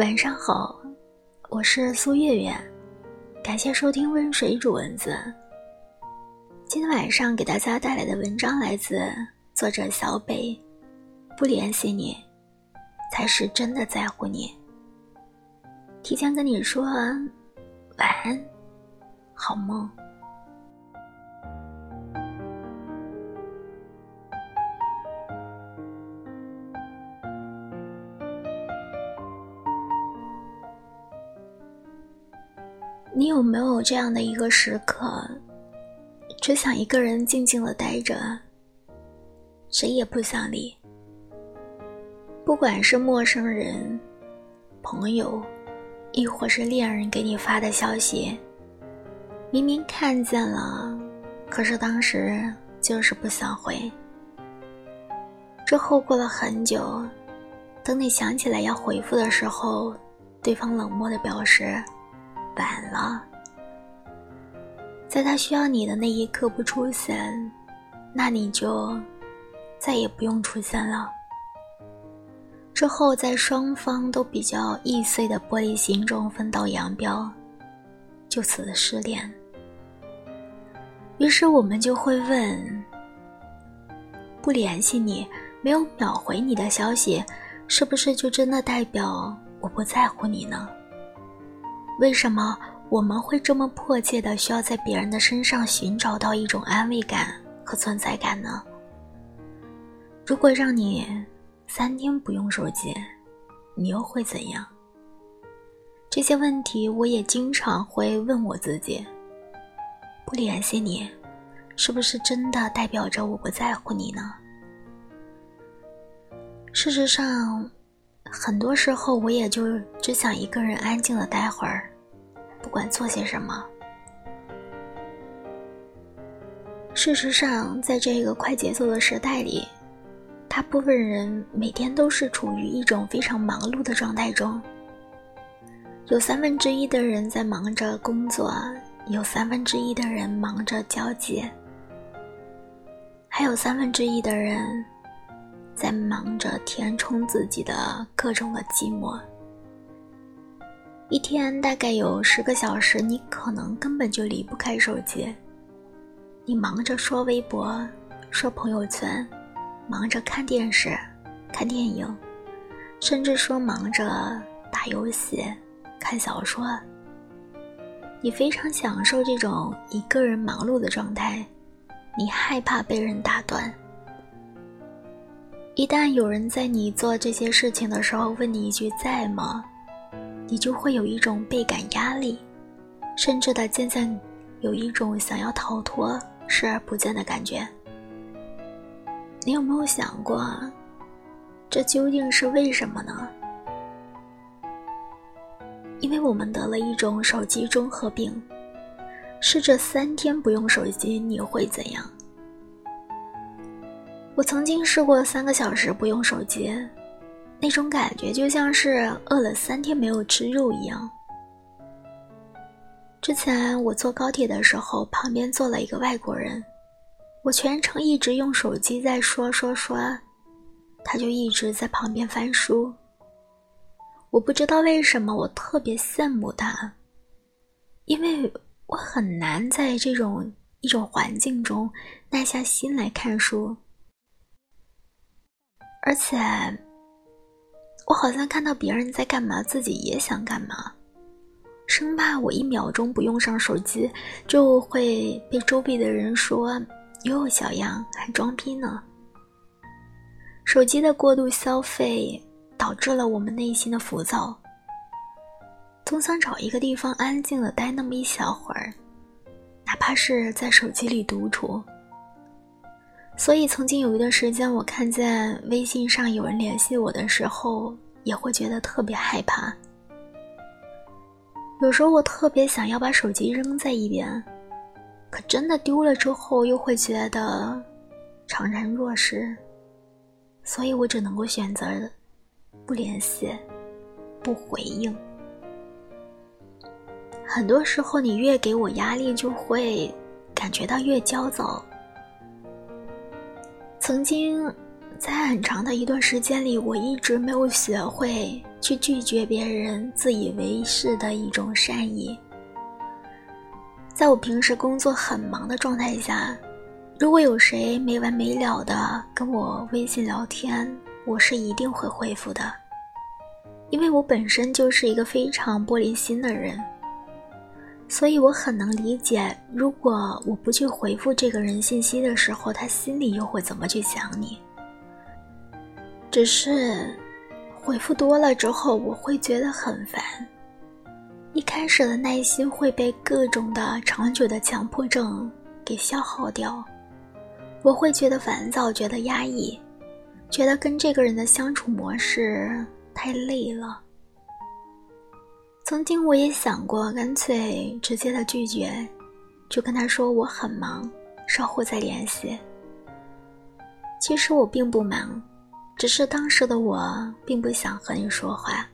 晚上好，我是苏月月，感谢收听温水煮蚊子。今天晚上给大家带来的文章来自作者小北。不联系你，才是真的在乎你。提前跟你说晚安，好梦。有没有这样的一个时刻，只想一个人静静的待着，谁也不想理？不管是陌生人、朋友，亦或是恋人给你发的消息，明明看见了，可是当时就是不想回。之后过了很久，等你想起来要回复的时候，对方冷漠的表示。晚了，在他需要你的那一刻不出现，那你就再也不用出现了。之后在双方都比较易碎的玻璃心中分道扬镳，就此失联。于是我们就会问：不联系你，没有秒回你的消息，是不是就真的代表我不在乎你呢？为什么我们会这么迫切的需要在别人的身上寻找到一种安慰感和存在感呢？如果让你三天不用手机，你又会怎样？这些问题我也经常会问我自己。不联系你，是不是真的代表着我不在乎你呢？事实上。很多时候，我也就只想一个人安静的待会儿，不管做些什么。事实上，在这个快节奏的时代里，大部分人每天都是处于一种非常忙碌的状态中。有三分之一的人在忙着工作，有三分之一的人忙着交际，还有三分之一的人。在忙着填充自己的各种的寂寞，一天大概有十个小时，你可能根本就离不开手机。你忙着刷微博、刷朋友圈，忙着看电视、看电影，甚至说忙着打游戏、看小说。你非常享受这种一个人忙碌的状态，你害怕被人打断。一旦有人在你做这些事情的时候问你一句“在吗”，你就会有一种倍感压力，甚至的渐渐有一种想要逃脱、视而不见的感觉。你有没有想过，这究竟是为什么呢？因为我们得了一种手机综合病。试着三天不用手机，你会怎样？我曾经试过三个小时不用手机，那种感觉就像是饿了三天没有吃肉一样。之前我坐高铁的时候，旁边坐了一个外国人，我全程一直用手机在说说说，他就一直在旁边翻书。我不知道为什么我特别羡慕他，因为我很难在这种一种环境中耐下心来看书。而且，我好像看到别人在干嘛，自己也想干嘛，生怕我一秒钟不用上手机，就会被周围的人说：“哟，小样，还装逼呢。”手机的过度消费导致了我们内心的浮躁，总想找一个地方安静的待那么一小会儿，哪怕是在手机里独处。所以，曾经有一段时间，我看见微信上有人联系我的时候，也会觉得特别害怕。有时候，我特别想要把手机扔在一边，可真的丢了之后，又会觉得怅然若失。所以我只能够选择不联系，不回应。很多时候，你越给我压力，就会感觉到越焦躁。曾经，在很长的一段时间里，我一直没有学会去拒绝别人自以为是的一种善意。在我平时工作很忙的状态下，如果有谁没完没了的跟我微信聊天，我是一定会回复的，因为我本身就是一个非常玻璃心的人，所以我很能理解，如果我不去回复这个人信息的时候，他心里又会怎么去想你。只是回复多了之后，我会觉得很烦。一开始的耐心会被各种的长久的强迫症给消耗掉，我会觉得烦躁，觉得压抑，觉得跟这个人的相处模式太累了。曾经我也想过，干脆直接的拒绝，就跟他说我很忙，稍后再联系。其实我并不忙，只是当时的我并不想和你说话。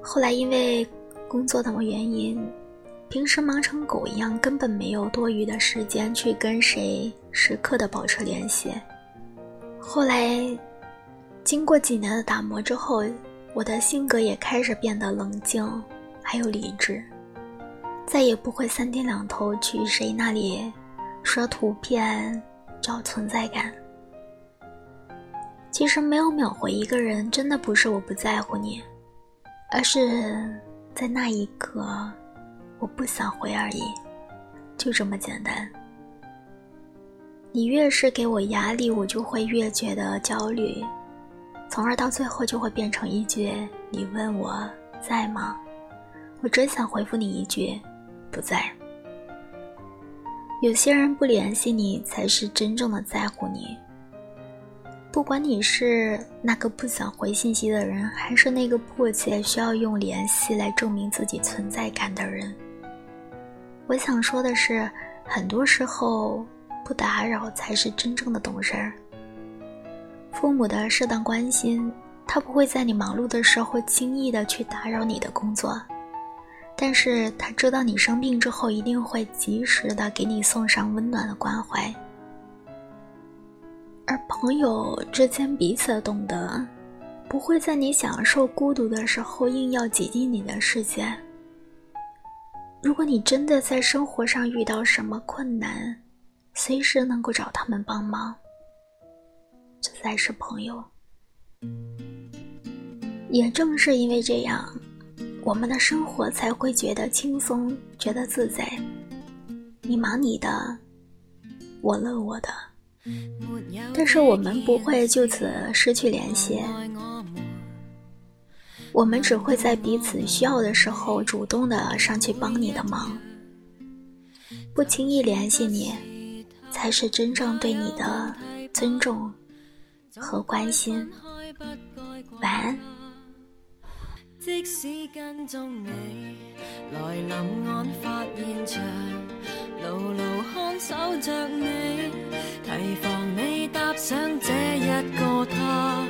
后来因为工作等原因，平时忙成狗一样，根本没有多余的时间去跟谁时刻的保持联系。后来，经过几年的打磨之后，我的性格也开始变得冷静，还有理智，再也不会三天两头去谁那里刷图片找存在感。其实没有秒回一个人，真的不是我不在乎你。而是在那一刻，我不想回而已，就这么简单。你越是给我压力，我就会越觉得焦虑，从而到最后就会变成一句“你问我在吗？”我只想回复你一句“不在”。有些人不联系你，才是真正的在乎你。不管你是那个不想回信息的人，还是那个迫切需要用联系来证明自己存在感的人，我想说的是，很多时候不打扰才是真正的懂事儿。父母的适当关心，他不会在你忙碌的时候轻易的去打扰你的工作，但是他知道你生病之后，一定会及时的给你送上温暖的关怀。而朋友之间彼此懂得，不会在你享受孤独的时候硬要挤进你的世界。如果你真的在生活上遇到什么困难，随时能够找他们帮忙，这才是朋友。也正是因为这样，我们的生活才会觉得轻松，觉得自在。你忙你的，我乐我的。但是我们不会就此失去联系，我们只会在彼此需要的时候主动的上去帮你的忙，不轻易联系你，才是真正对你的尊重和关心。晚安。即使跟踪你来临案发现场，牢牢看守着你，提防你搭上这一个他，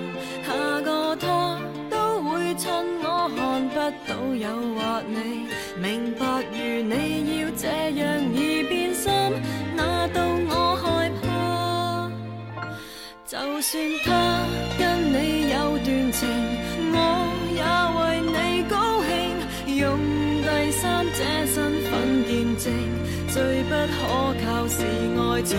下个他都会趁我看不到诱惑你。明白如你要这样而变心，那到我。就算他跟你有段情，我也为你高兴。用第三者身份见证，最不可靠是爱情，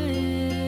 away.